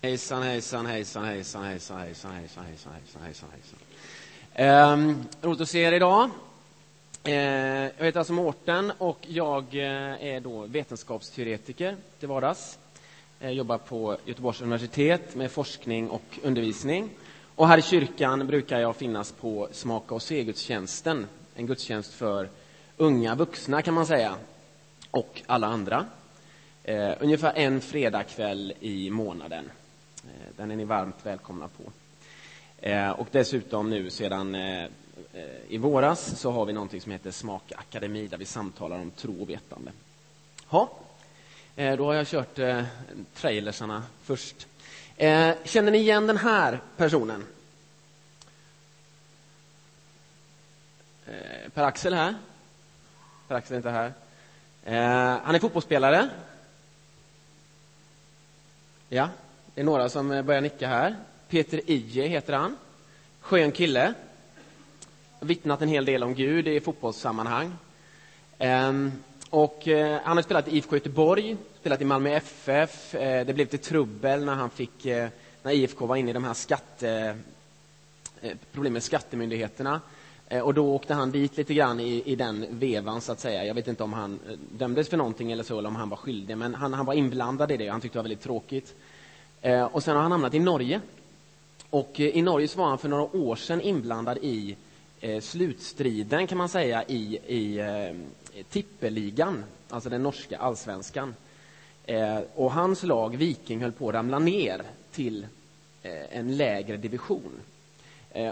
Hejsan, hejsan, hejsan, hejsan, hejsan, hejsan, hejsan, hejsan, hejsan, hejsan, hejsan. Eh, roligt att se er idag. Eh, jag heter alltså Mårten och jag eh, är då vetenskapsteoretiker till vardags. Jag jobbar på Göteborgs universitet med forskning och undervisning. Och här i kyrkan brukar jag finnas på Smaka och se-gudstjänsten. En gudstjänst för unga vuxna kan man säga. Och alla andra. Eh, ungefär en fredagkväll i månaden. Eh, den är ni varmt välkomna på. Eh, och dessutom nu sedan eh, i våras så har vi någonting som heter Smakakademi där vi samtalar om tro och vetande. Ha. Då har jag kört trailersarna först. Känner ni igen den här personen? Per-Axel här. Per-Axel är inte här. Han är fotbollsspelare. Ja, det är några som börjar nicka här. Peter Ije heter han. Skön kille. Vittnat en hel del om Gud i fotbollssammanhang. Ehm, och eh, han har spelat i IFK Göteborg, spelat i Malmö FF. Eh, det blev lite trubbel när han fick, eh, när IFK var inne i de här skatte, problemen med skattemyndigheterna. Och då åkte han dit lite grann i, i den vevan, så att säga. Jag vet inte om han dömdes för någonting eller så, eller om han var skyldig, men han, han var inblandad i det. Han tyckte det var väldigt tråkigt. Eh, och sen har han hamnat i Norge. Och eh, i Norge så var han för några år sedan inblandad i eh, slutstriden, kan man säga, i, i eh, tippeligan, alltså den norska allsvenskan. Eh, och hans lag, Viking, höll på att ramla ner till eh, en lägre division.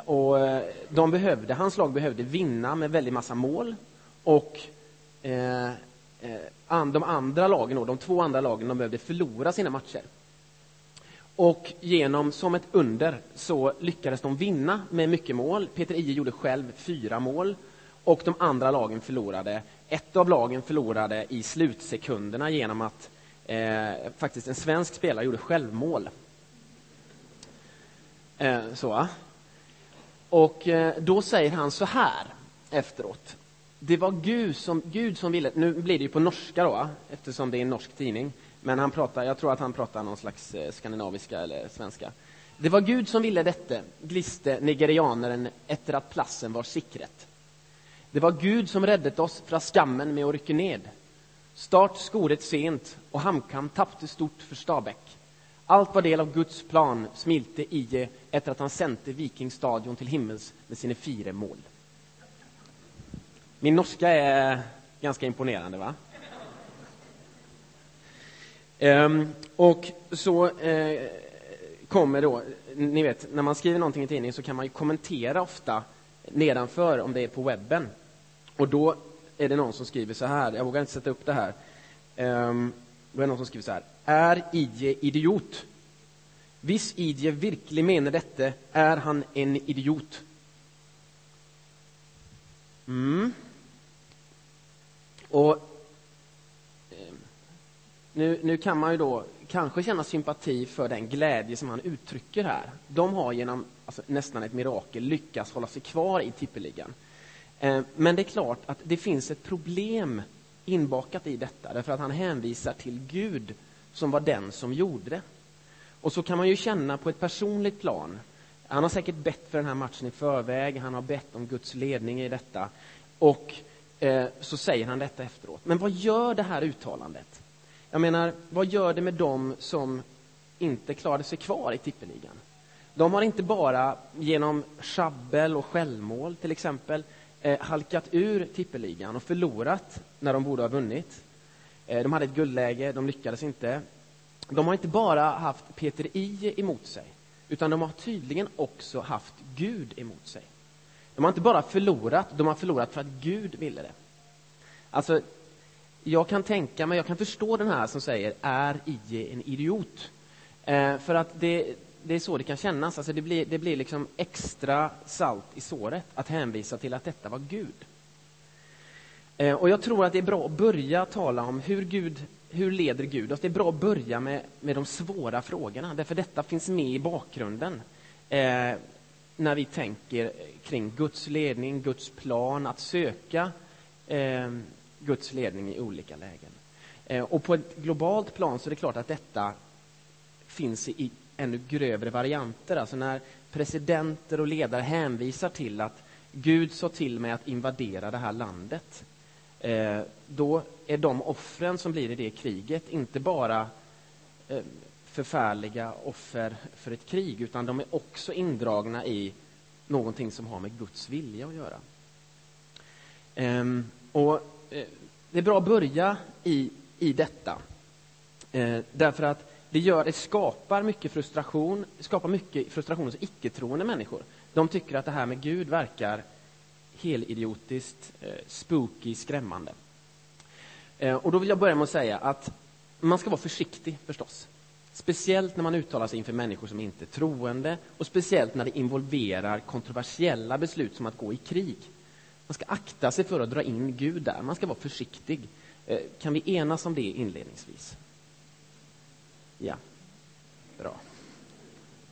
och de behövde, hans lag behövde vinna med väldigt massa mål. Och de andra lagen, de två andra lagen, de behövde förlora sina matcher. Och genom, som ett under, så lyckades de vinna med mycket mål. Peter Ije gjorde själv fyra mål och de andra lagen förlorade. Ett av lagen förlorade i slutsekunderna genom att eh, faktiskt en svensk spelare gjorde självmål. Eh, så. Och eh, då säger han så här efteråt. Det var Gud som, Gud som ville, nu blir det ju på norska då, eftersom det är en norsk tidning. Men han pratar, jag tror att han pratar någon slags eh, skandinaviska eller svenska. Det var Gud som ville detta, gliste nigerianaren efter att platsen var sikret. Det var Gud som räddet oss från skammen med att rycka ned. Start skoret sent och HamKam tappte stort för Stabäck. Allt var del av Guds plan, smilte Ije efter att han sände Vikingstadion till himmels med sina fyra mål. Min norska är ganska imponerande, va? Ehm, och så eh, kommer då, ni vet, när man skriver någonting i tidningen så kan man ju kommentera ofta nedanför om det är på webben. Och då är det någon som skriver så här, jag vågar inte sätta upp det här. Ehm, då är det någon som skriver så här, är Idje idiot? Viss Idje verkligen menar detta, är han en idiot? Mm. Och nu, nu kan man ju då kanske känna sympati för den glädje som han uttrycker här. De har genom alltså, nästan ett mirakel lyckats hålla sig kvar i tippeligan. Eh, men det är klart att det finns ett problem inbakat i detta, därför att han hänvisar till Gud som var den som gjorde det. Och så kan man ju känna på ett personligt plan. Han har säkert bett för den här matchen i förväg, han har bett om Guds ledning i detta. Och eh, så säger han detta efteråt. Men vad gör det här uttalandet? Jag menar, vad gör det med dem som inte klarade sig kvar i tippeligan? De har inte bara genom schabbel och självmål till exempel eh, halkat ur tippeligan och förlorat när de borde ha vunnit. Eh, de hade ett guldläge, de lyckades inte. De har inte bara haft Peter I emot sig, utan de har tydligen också haft Gud emot sig. De har inte bara förlorat, de har förlorat för att Gud ville det. Alltså, jag kan tänka mig, jag kan förstå den här som säger är IE en idiot? Eh, för att det, det är så det kan kännas. Alltså det blir, det blir liksom extra salt i såret att hänvisa till att detta var Gud. Eh, och jag tror att det är bra att börja tala om hur Gud hur leder Gud oss? Det är bra att börja med, med de svåra frågorna, därför detta finns med i bakgrunden eh, när vi tänker kring Guds ledning, Guds plan, att söka eh, Guds ledning i olika lägen. Eh, och på ett globalt plan så är det klart att detta finns i ännu grövre varianter. Alltså när presidenter och ledare hänvisar till att Gud sa till mig att invadera det här landet. Eh, då är de offren som blir i det kriget inte bara eh, förfärliga offer för ett krig, utan de är också indragna i någonting som har med Guds vilja att göra. Ehm, och Eh, det är bra att börja i, i detta. Eh, därför att det, gör, det skapar mycket frustration, skapar mycket frustration hos icke-troende människor. De tycker att det här med Gud verkar helidiotiskt, eh, spooky, skrämmande. Eh, och då vill jag börja med att säga att man ska vara försiktig förstås. Speciellt när man uttalar sig inför människor som inte är troende och speciellt när det involverar kontroversiella beslut som att gå i krig. Man ska akta sig för att dra in Gud där. Man ska vara försiktig. Eh, kan vi enas om det inledningsvis? Ja. Bra.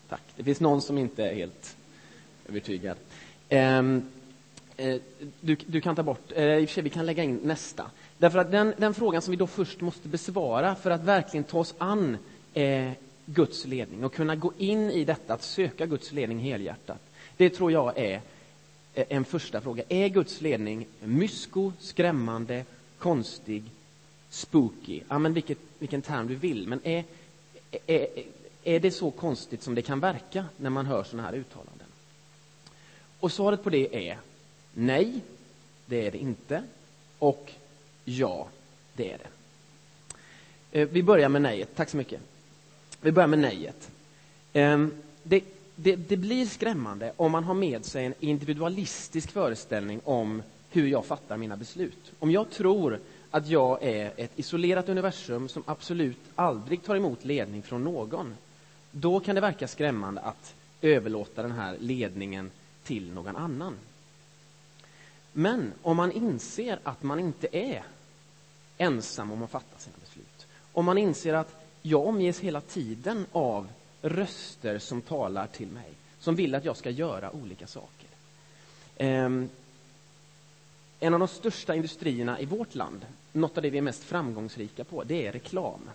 Tack. Det finns någon som inte är helt övertygad. Ehm, eh, du, du kan ta bort, eh, i och för sig, vi kan lägga in nästa. Därför att den, den frågan som vi då först måste besvara för att verkligen ta oss an eh, Guds ledning och kunna gå in i detta, att söka Guds ledning helhjärtat. Det tror jag är Eh, en första fråga. Är Guds ledning mysko, skrämmande, konstig, spooky? Ja, men vilket, vilken term du vill. Men är, är, är det så konstigt som det kan verka när man hör sådana här uttalanden? Och svaret på det är nej, det är det inte. Och ja, det är det. Eh, vi börjar med nejet. Tack så mycket. Vi börjar med nejet. Ehm, det, det, det, blir skrämmande om man har med sig en individualistisk föreställning om hur jag fattar mina beslut. Om jag tror att jag är ett isolerat universum som absolut aldrig tar emot ledning från någon, då kan det verka skrämmande att överlåta den här ledningen till någon annan. Men om man inser att man inte är ensam om att fatta sina beslut, om man inser att jag omges hela tiden av röster som talar till mig, som vill att jag ska göra olika saker. Ehm, en av de största industrierna i vårt land, något av det vi är mest framgångsrika på, det är reklam.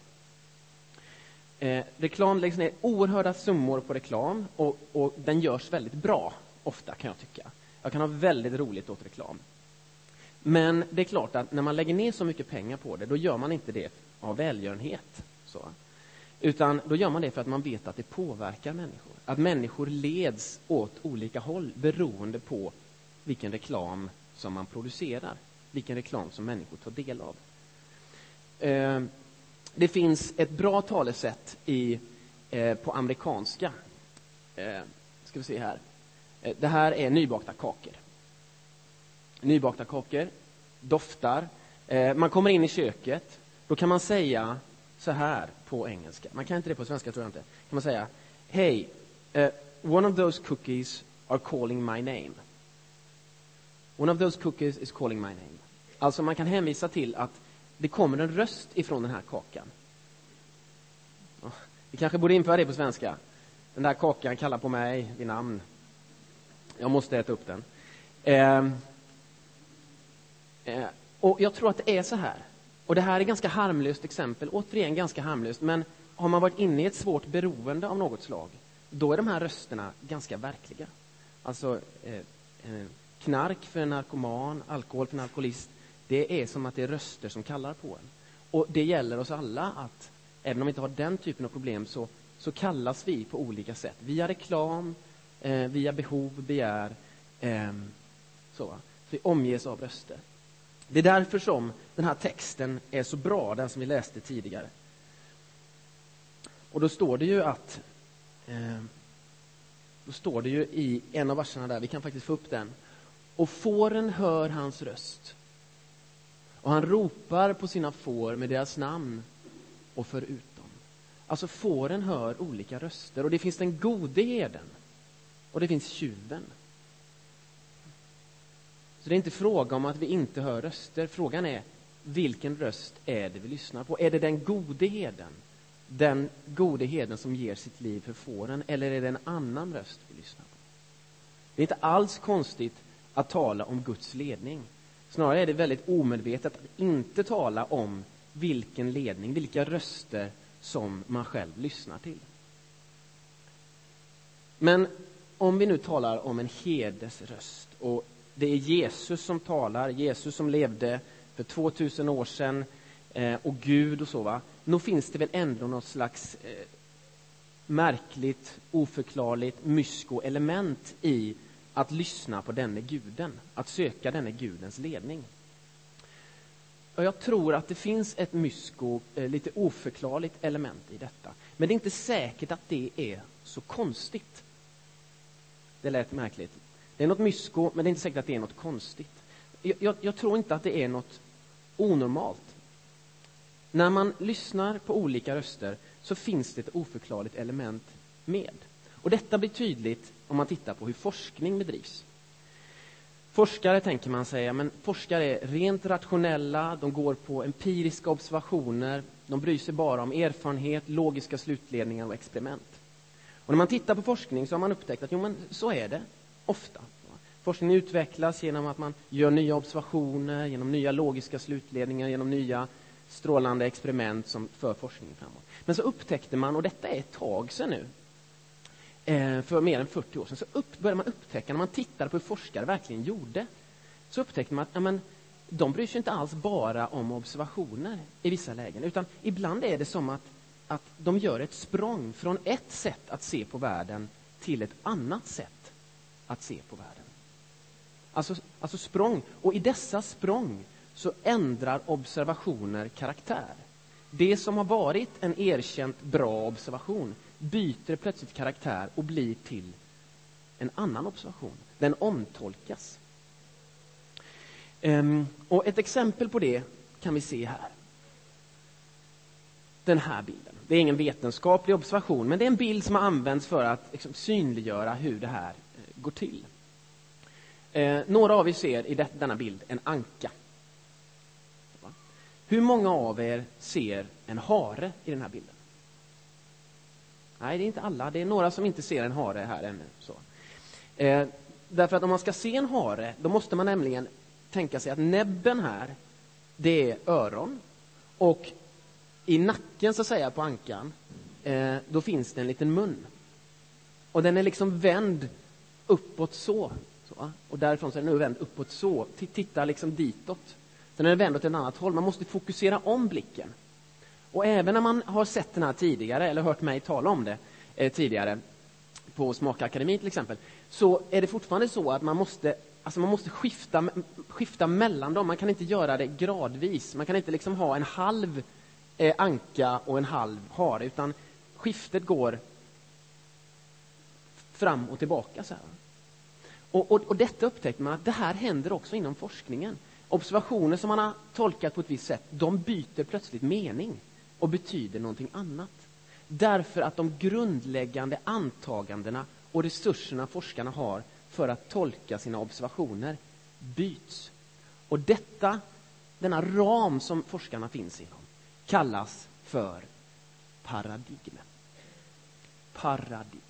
Eh, reklam läggs ner oerhörda summor på reklam och, och, den görs väldigt bra, ofta kan jag tycka. Jag kan ha väldigt roligt åt reklam. Men det är klart att när man lägger ner så mycket pengar på det, då gör man inte det av välgörenhet. Så. Utan då gör man det för att man vet att det påverkar människor. Att människor leds åt olika håll beroende på vilken reklam som man producerar. Vilken reklam som människor tar del av. Ehm, det finns ett bra talesätt i, eh, på amerikanska. Ehm, ska vi se här. Eh, det här är nybakta kakor. Nybakta kakor doftar. Eh, man kommer in i köket. Då kan man säga så här på engelska. Man kan inte det på svenska, tror jag inte. kan man säga Hey, uh, one of those cookies are calling my name. One of those cookies is calling my name. Alltså man kan hänvisa till att det kommer en röst ifrån den här kakan. Oh, vi kanske borde införa det på svenska. Den där kakan kallar på mig vid namn. Jag måste äta upp den. Eh, eh, och jag tror att det är så här och det här är ett ganska harmlöst exempel, återigen ganska harmlöst, men har man varit inne i ett svårt beroende av något slag, då är de här rösterna ganska verkliga. Alltså, eh, eh, knark för en narkoman, alkohol för en alkoholist, det är som att det är röster som kallar på en. Och det gäller oss alla att, även om vi inte har den typen av problem, så, så kallas vi på olika sätt. Via reklam, eh, via behov, begär, eh, så. så. Vi omges av röster. Det är därför som den här texten är så bra, den som vi läste tidigare. Och då står det ju att eh, då står det ju i en av verserna där, vi kan faktiskt få upp den. Och fåren hör hans röst. Och han ropar på sina får med deras namn och för ut dem. Alltså fåren hör olika röster och det finns den gode herden och det finns tjuven. Så det är inte fråga om att vi inte hör röster. Frågan är vilken röst är det vi lyssnar på? Är det den gode heden? Den gode heden som ger sitt liv för fåren? Eller är det en annan röst vi lyssnar på? Det är inte alls konstigt att tala om Guds ledning. Snarare är det väldigt omedvetet att inte tala om vilken ledning, vilka röster som man själv lyssnar till. Men om vi nu talar om en herdes röst och det är Jesus som talar, Jesus som levde för 2000 år sedan eh, och Gud och så, va? Nog finns det väl ändå något slags eh, märkligt, oförklarligt mysko-element i att lyssna på denne guden, att söka denne gudens ledning. Och jag tror att det finns ett mysko, eh, lite oförklarligt element i detta. Men det är inte säkert att det är så konstigt. Det lät märkligt. Det är något mysko, men det är inte säkert att det är något konstigt. Jag, jag, jag tror inte att det är något onormalt. När man lyssnar på olika röster så finns det ett oförklarligt element med. Och detta blir tydligt om man tittar på hur forskning bedrivs. Forskare tänker man säga, men forskare är rent rationella, de går på empiriska observationer, de bryr sig bara om erfarenhet, logiska slutledningar och experiment. Och när man tittar på forskning så har man upptäckt att jo, men så är det ofta. Forskningen utvecklas genom att man gör nya observationer, genom nya logiska slutledningar, genom nya strålande experiment som för forskningen framåt. Men så upptäckte man, och detta är ett tag sedan nu, eh, för mer än 40 år sedan, så upp, började man upptäcka, när man tittade på hur forskare verkligen gjorde, så upptäckte man att ja, men, de bryr sig inte alls bara om observationer i vissa lägen, utan ibland är det som att, att de gör ett språng från ett sätt att se på världen till ett annat sätt att se på världen. Alltså, alltså språng. Och i dessa språng så ändrar observationer karaktär. Det som har varit en erkänt bra observation byter plötsligt karaktär och blir till en annan observation. Den omtolkas. Um, och ett exempel på det kan vi se här. Den här bilden. Det är ingen vetenskaplig observation, men det är en bild som har använts för att liksom, synliggöra hur det här går till. Eh, några av er ser i det, denna bild en anka. Hur många av er ser en hare i den här bilden? Nej, det är inte alla. Det är några som inte ser en hare här ännu. Så. Eh, därför att om man ska se en hare, då måste man nämligen tänka sig att näbben här, det är öron. Och i nacken, så att säga, på ankan, eh, då finns det en liten mun. Och den är liksom vänd uppåt så. så och därifrån så är den nu vänd uppåt så. Titta liksom ditåt. Sen är den vänd åt ett annat håll. Man måste fokusera om blicken. Och även när man har sett den här tidigare, eller hört mig tala om det eh, tidigare, på Smakakademin till exempel, så är det fortfarande så att man måste, alltså man måste skifta, skifta mellan dem. Man kan inte göra det gradvis. Man kan inte liksom ha en halv eh, anka och en halv hare, utan skiftet går fram och tillbaka. Så och, och, och, detta upptäckte man att det här händer också inom forskningen. Observationer som man har tolkat på ett visst sätt, de byter plötsligt mening och betyder någonting annat. Därför att de grundläggande antagandena och resurserna forskarna har för att tolka sina observationer byts. Och detta, denna ram som forskarna finns inom kallas för paradigmen. Paradigm.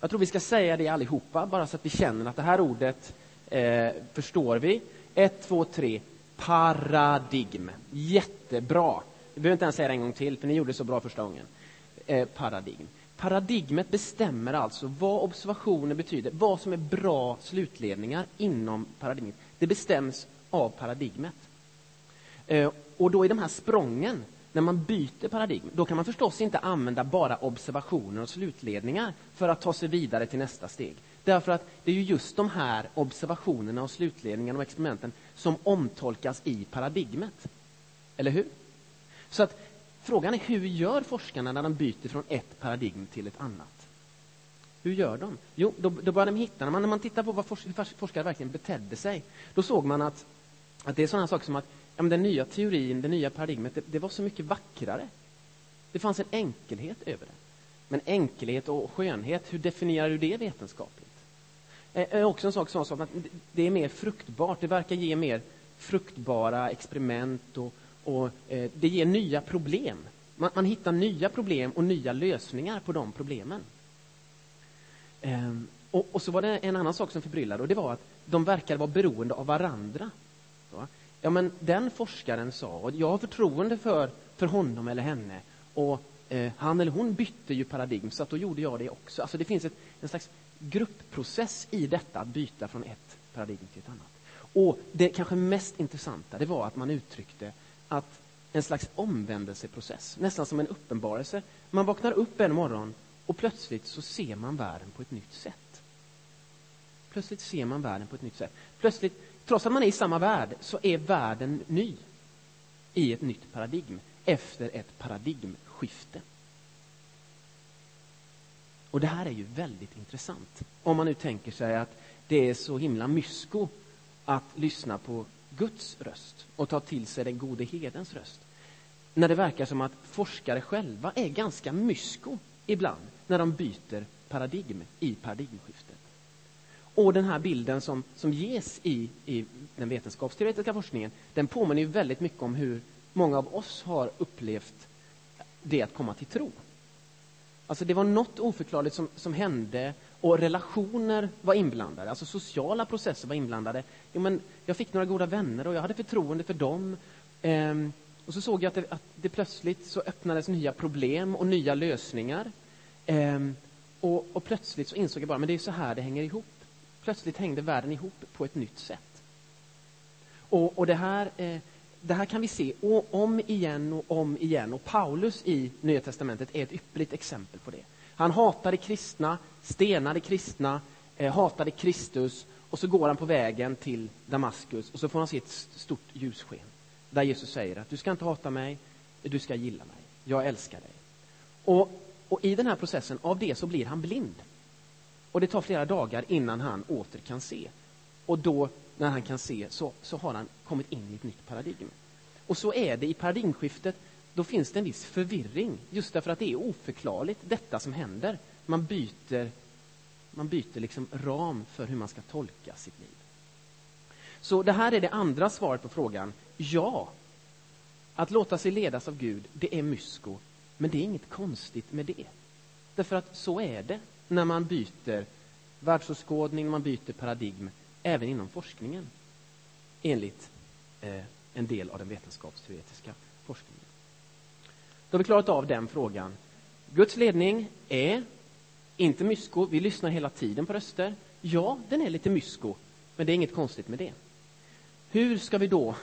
Jag tror vi ska säga det allihopa, bara så att vi känner att det här ordet eh, förstår vi. Ett, två, tre. Paradigm. Jättebra. Vi behöver inte ens säga det en gång till, för ni gjorde det så bra första gången. Eh, paradigm. Paradigmet bestämmer alltså vad observationer betyder, vad som är bra slutledningar inom paradigmet. Det bestäms av paradigmet. Eh, och då i de här sprången, när man byter paradigm, då kan man förstås inte använda bara observationer och slutledningar för att ta sig vidare till nästa steg. Därför att det är ju just de här observationerna och slutledningarna och experimenten som omtolkas i paradigmet. Eller hur? Så att frågan är hur gör forskarna när de byter från ett paradigm till ett annat? Hur gör de? Jo, då, då börjar de hitta, när man, när man tittar på vad forskare verkligen betedde sig, då såg man att, att det är sådana saker som att ja, men den nya teorin, det nya paradigmet, det, det var så mycket vackrare. Det fanns en enkelhet över det. Men enkelhet och skönhet, hur definierar du det vetenskapligt? är också en sak som att det är mer fruktbart. Det verkar ge mer fruktbara experiment och, och eh, det ger nya problem. Man, man, hittar nya problem och nya lösningar på de problemen. Eh, och, och, så var det en annan sak som förbryllade och det var att de verkade vara beroende av varandra. Så, ja, men den forskaren sa, och jag har förtroende för, för honom eller henne och eh, han eller hon bytte ju paradigm, så att då gjorde jag det också. Alltså det finns ett, en slags gruppprocess i detta att byta från ett paradigm till ett annat. Och det kanske mest intressanta det var att man uttryckte att en slags omvändelseprocess, nästan som en uppenbarelse. Man vaknar upp en morgon och plötsligt så ser man världen på ett nytt sätt. Plötsligt ser man världen på ett nytt sätt. Plötsligt, trots att man är i samma värld, så är världen ny i ett nytt paradigm, efter ett paradigmskifte. Och det här är ju väldigt intressant. Om man nu tänker sig att det är så himla mysko att lyssna på Guds röst och ta till sig den gode hedens röst. När det verkar som att forskare själva är ganska mysko ibland när de byter paradigm i paradigmskiftet. Och den här bilden som, som ges i, i den vetenskapsteoretiska forskningen den påminner ju väldigt mycket om hur många av oss har upplevt det att komma till tro. Alltså det var något oförklarligt som, som hände och relationer var inblandade, alltså sociala processer var inblandade. Jo, men jag fick några goda vänner och jag hade förtroende för dem. Ehm, och så såg jag att det, att det, plötsligt så öppnades nya problem och nya lösningar. Ehm, och, och, plötsligt så insåg jag bara, men det är så här det hänger ihop. Plötsligt hängde världen ihop på ett nytt sätt. Och, och det här eh, det här kan vi se om igen och om igen. Och Paulus i Nya Testamentet är ett ypperligt exempel på det. Han hatade kristna, stenade kristna, eh, hatade Kristus och så går han på vägen till Damaskus och så får han se ett stort ljussken där Jesus säger att du ska inte hata mig, du ska gilla mig, jag älskar dig. Och, och i den här processen, av det så blir han blind. Och det tar flera dagar innan han åter kan se. Och då när han kan se så, så har han kommit in i ett nytt paradigm. Och så är det i paradigmskiftet. Då finns det en viss förvirring, just därför att det är oförklarligt, detta som händer. Man byter, man byter liksom ram för hur man ska tolka sitt liv. Så det här är det andra svaret på frågan. Ja, att låta sig ledas av Gud, det är mysko, men det är inget konstigt med det. Därför att så är det när man byter världsåskådning, man byter paradigm även inom forskningen enligt eh, en del av den vetenskapsteoretiska forskningen. Då har vi klarat av den frågan. Guds ledning är inte mysko. Vi lyssnar hela tiden på röster. Ja, den är lite mysko, men det är inget konstigt med det. Hur ska vi då,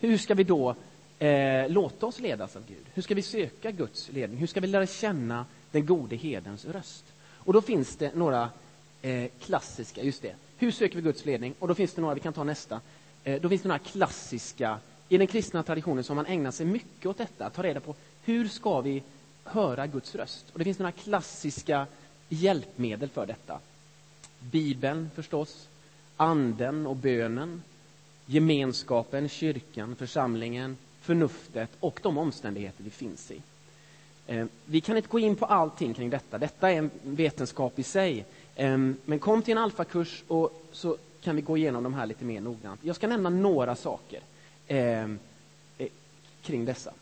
hur ska vi då eh, låta oss ledas av Gud? Hur ska vi söka Guds ledning? Hur ska vi lära känna den gode herdens röst? Och då finns det några eh, klassiska, just det, hur söker vi Guds ledning? Och då finns det några, vi kan ta nästa. Eh, då finns det några klassiska, i den kristna traditionen som man ägnar sig mycket åt detta, att ta reda på hur ska vi höra Guds röst? Och det finns några klassiska hjälpmedel för detta. Bibeln förstås, anden och bönen, gemenskapen, kyrkan, församlingen, förnuftet och de omständigheter vi finns i. Eh, vi kan inte gå in på allting kring detta. Detta är en vetenskap i sig. Ehm, men kom till en alfakurs och så kan vi gå igenom de här lite mer noggrant. Jag ska nämna några saker ehm, eh, kring dessa.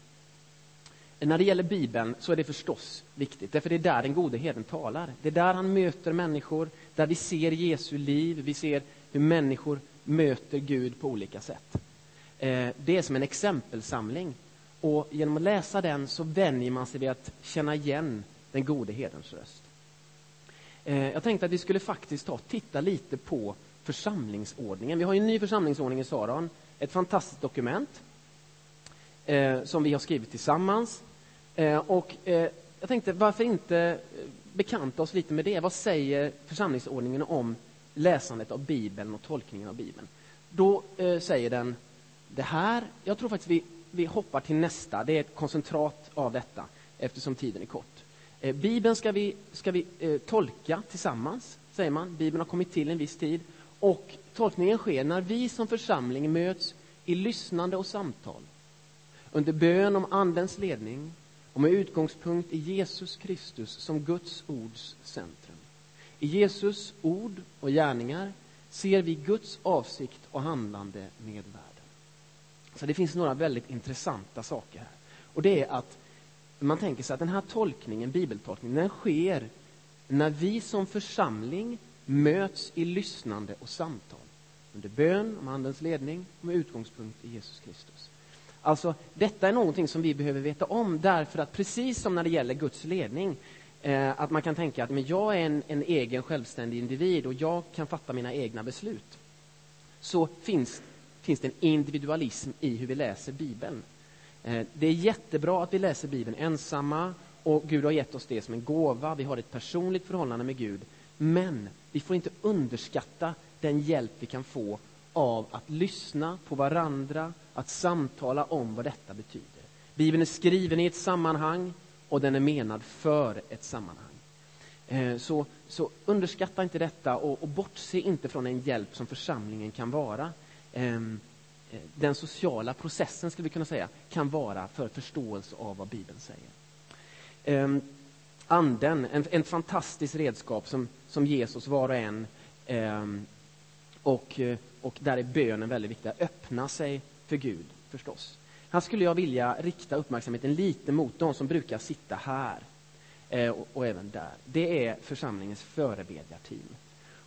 Eh, när det gäller Bibeln så är det förstås viktigt, därför det är där den gode herden talar. Det är där han möter människor, där vi ser Jesu liv, vi ser hur människor möter Gud på olika sätt. Det är som en exempelsamling och genom att läsa den så vänjer man sig vid att känna igen den gode herdens röst. Eh, jag tänkte att vi skulle faktiskt ta titta lite på församlingsordningen. Vi har en ny församlingsordning i Saron, ett fantastiskt dokument eh, som vi har skrivit tillsammans. Eh, och jag tänkte, varför inte bekanta oss lite med det? Vad säger församlingsordningen om läsandet av Bibeln och tolkningen av Bibeln? Då säger den det här, jag tror faktiskt vi, vi hoppar till nästa, det är ett koncentrat av detta eftersom tiden är kort. Eh, Bibeln ska vi, ska vi eh, tolka tillsammans, säger man. Bibeln har kommit till en viss tid. Och tolkningen sker när vi som församling möts i lyssnande och samtal. Under bön om Andens ledning och med utgångspunkt i Jesus Kristus som Guds ords centrum. I Jesus ord och gärningar ser vi Guds avsikt och handlande med världen. Så det finns några väldigt intressanta saker här. Och det är att man tänker sig att den här tolkningen, bibeltolkningen, den sker när vi som församling möts i lyssnande och samtal under bön om Andens ledning och med utgångspunkt i Jesus Kristus. Alltså, detta är någonting som vi behöver veta om därför att precis som när det gäller Guds ledning, eh, att man kan tänka att men jag är en, en egen självständig individ och jag kan fatta mina egna beslut. Så finns, finns det en individualism i hur vi läser Bibeln. Eh, det är jättebra att vi läser Bibeln ensamma och Gud har gett oss det som en gåva. Vi har ett personligt förhållande med Gud. Men vi får inte underskatta den hjälp vi kan få av att lyssna på varandra, att samtala om vad detta betyder. Bibeln är skriven i ett sammanhang och den är menad för ett sammanhang. Eh, så, så underskatta inte detta och, och bortse inte från den hjälp som församlingen kan vara. Ehm, eh, den sociala processen, skulle vi kunna säga, kan vara för förståelse av vad Bibeln säger. Ehm, anden, en, en redskap som, som ges oss var och en. Ehm, och, eh, och där är bönen väldigt viktig, att öppna sig för Gud förstås. Här skulle jag vilja rikta uppmärksamheten lite mot de som brukar sitta här eh, och, och, även där. Det är församlingens förebedjarteam.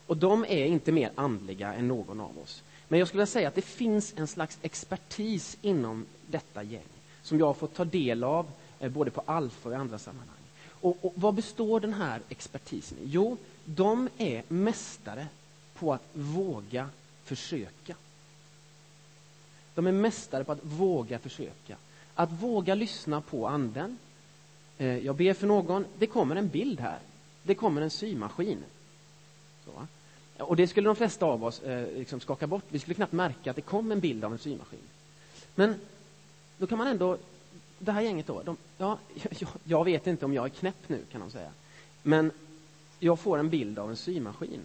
Och de är inte mer andliga än någon av oss. Men jag skulle vilja säga att det finns en slags expertis inom detta gäng som jag har fått ta del av eh, både på Alfa och i andra sammanhang. Och, och vad består den här expertisen i? Jo, de är mästare på att våga försöka. De är mästare på att våga försöka. Att våga lyssna på anden. Eh, jag ber för någon, det kommer en bild här. Det kommer en symaskin. Så. Och det skulle de flesta av oss eh, liksom skaka bort. Vi skulle knappt märka att det kom en bild av en symaskin. Men då kan man ändå, det här gänget då, de, ja, jag, jag vet inte om jag är knäpp nu kan de säga. Men jag får en bild av en symaskin.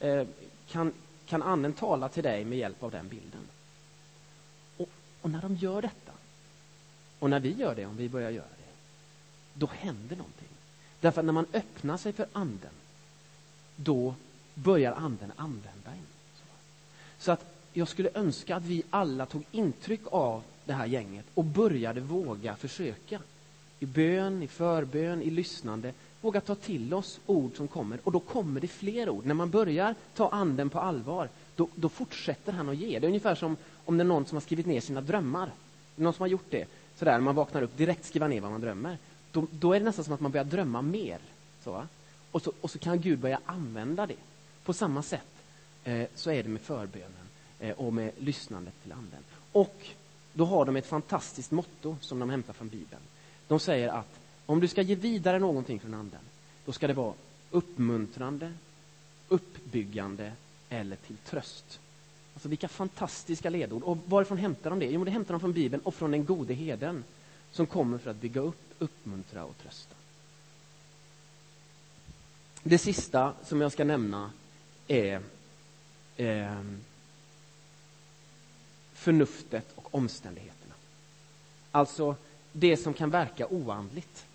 Eh, kan, kan anden tala till dig med hjälp av den bilden. Och, och, när de gör detta, och när vi gör det, om vi börjar göra det, då händer någonting. Därför att när man öppnar sig för anden, då börjar anden använda en. Så att jag skulle önska att vi alla tog intryck av det här gänget och började våga försöka. I bön, i förbön, i lyssnande våga ta till oss ord som kommer. Och då kommer det fler ord. När man börjar ta anden på allvar, då, då fortsätter han att ge. Det är ungefär som om det är någon som har skrivit ner sina drömmar. Någon som har gjort det. Sådär, när man vaknar upp, direkt skriva ner vad man drömmer. Då, då är det nästan som att man börjar drömma mer. Så, och, så, och så kan Gud börja använda det. På samma sätt eh, så är det med förbönen eh, och med lyssnandet till anden. Och då har de ett fantastiskt motto som de hämtar från Bibeln. De säger att om du ska ge vidare någonting från anden, då ska det vara uppmuntrande, uppbyggande eller till tröst. Alltså vilka fantastiska ledord. Och varifrån hämtar de det? Jo, det hämtar de från Bibeln och från den gode heden som kommer för att bygga upp, uppmuntra och trösta. Det sista som jag ska nämna är eh, förnuftet och omständigheterna. Alltså det som kan verka oandligt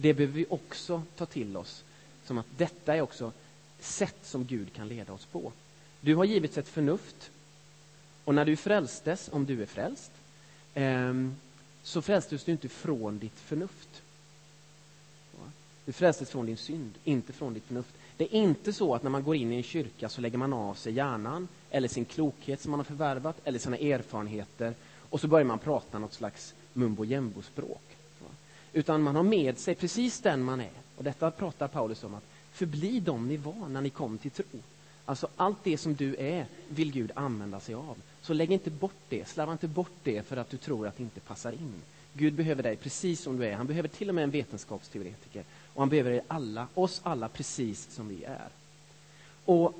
det behöver vi också ta till oss som att detta är också sätt som Gud kan leda oss på. Du har givits ett förnuft och när du frälstes, om du är frälst, eh, så frälstes du inte från ditt förnuft. Du frälstes från din synd, inte från ditt förnuft. Det är inte så att när man går in i en kyrka så lägger man av sig hjärnan eller sin klokhet som man har förvärvat eller sina erfarenheter och så börjar man prata något slags mumbo jumbo-språk. Utan man har med sig precis den man är. Och detta pratar Paulus om, att förbli de ni var när ni kom till tro. Alltså allt det som du är vill Gud använda sig av. Så lägg inte bort det, slarva inte bort det för att du tror att det inte passar in. Gud behöver dig precis som du är. Han behöver till och med en vetenskapsteoretiker. Och han behöver alla, oss alla precis som vi är. Och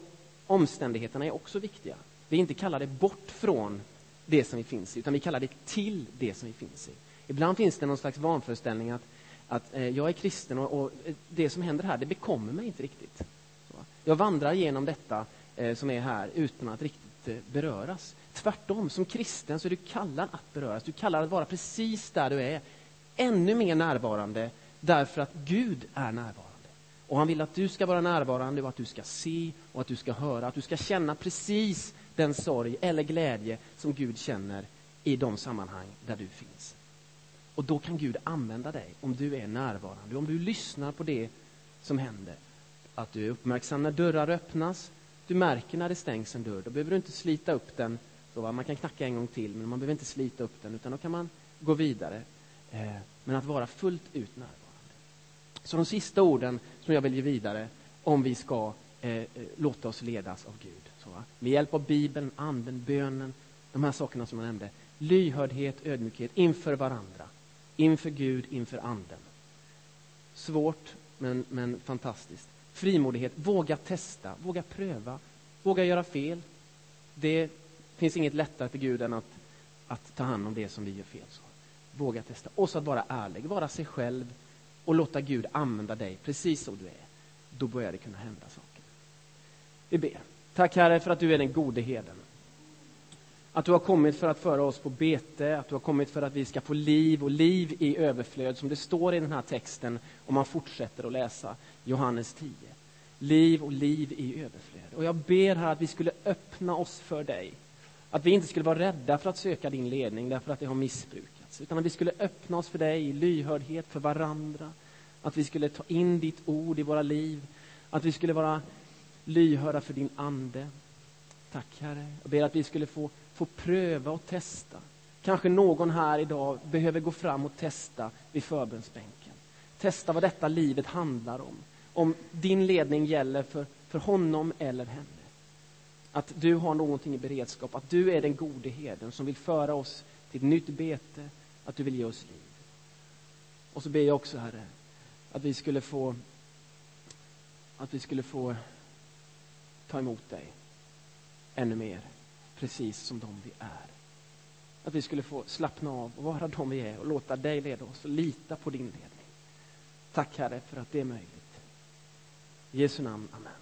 omständigheterna är också viktiga. Vi är inte kallade bort från det som vi finns i, utan vi kallar det till det som vi finns i. Ibland finns det någon slags vanföreställning att, att eh, jag är kristen och, och, eh, det som händer här, det bekommer mig inte riktigt. Så. Jag vandrar genom detta eh, som är här utan att riktigt inte beröras. Tvärtom, som kristen så är du kallad att beröras. Du kallar att vara precis där du är. Ännu mer närvarande därför att Gud är närvarande. Och han vill att du ska vara närvarande och att du ska se och att du ska höra, att du ska känna precis den sorg eller glädje som Gud känner i de sammanhang där du finns. Och då kan Gud använda dig om du är närvarande, om du lyssnar på det som händer. Att du är uppmärksam när dörrar öppnas, du märker när det stängs en dörr. Då behöver du inte slita upp den Så, va? Man kan knacka en gång till, men man behöver inte slita upp den, utan då kan man gå vidare. Eh, men att vara fullt ut närvarande. Så de sista orden som jag vill ge vidare, om vi ska eh, eh låta oss ledas av Gud. Så, va? Med hjälp av Bibeln, Anden, bönen, de här sakerna som jag nämnde. Lyhördhet, ödmjukhet inför varandra, inför Gud, inför Anden. Svårt, men, men fantastiskt. Frimodighet, våga testa, våga pröva, våga göra fel. Det finns inget lättare för Gud än att, att ta hand om det som vi gör fel. Så. Våga testa. Och så att vara ärlig, vara sig själv och låta Gud använda dig precis som du är. Då börjar det kunna hända saker. Vi ber. Tack Herre för att du är den gode herden. Att du har kommit för att föra oss på bete, att du har kommit för att vi ska få liv och liv i överflöd, som det står i den här texten om man fortsätter att läsa Johannes 10. Liv och liv i överflöd. Och jag ber här att vi skulle öppna oss för dig. Att vi inte skulle vara rädda för att söka din ledning därför att det har missbrukats. Utan att vi skulle öppna oss för dig i lyhördhet för varandra. Att vi skulle ta in ditt ord i våra liv. Att vi skulle vara lyhörda för din ande. Tack Herre. Jag ber att vi skulle få, få pröva och testa. Kanske någon här idag behöver gå fram och testa vid förbönsbänken. Testa vad detta livet handlar om. Om din ledning gäller för, för honom eller henne. Att du har någonting i beredskap, att du är den gode herden som vill föra oss till ett nytt bete, att du vill ge oss liv. Och så ber jag också, Herre, att vi skulle få att vi skulle få ta emot dig ännu mer, precis som de vi är. Att vi skulle få slappna av och vara de vi är och låta dig leda oss och lita på din ledning. Tack Herre för att det är möjligt. I Jesu namn, Amen.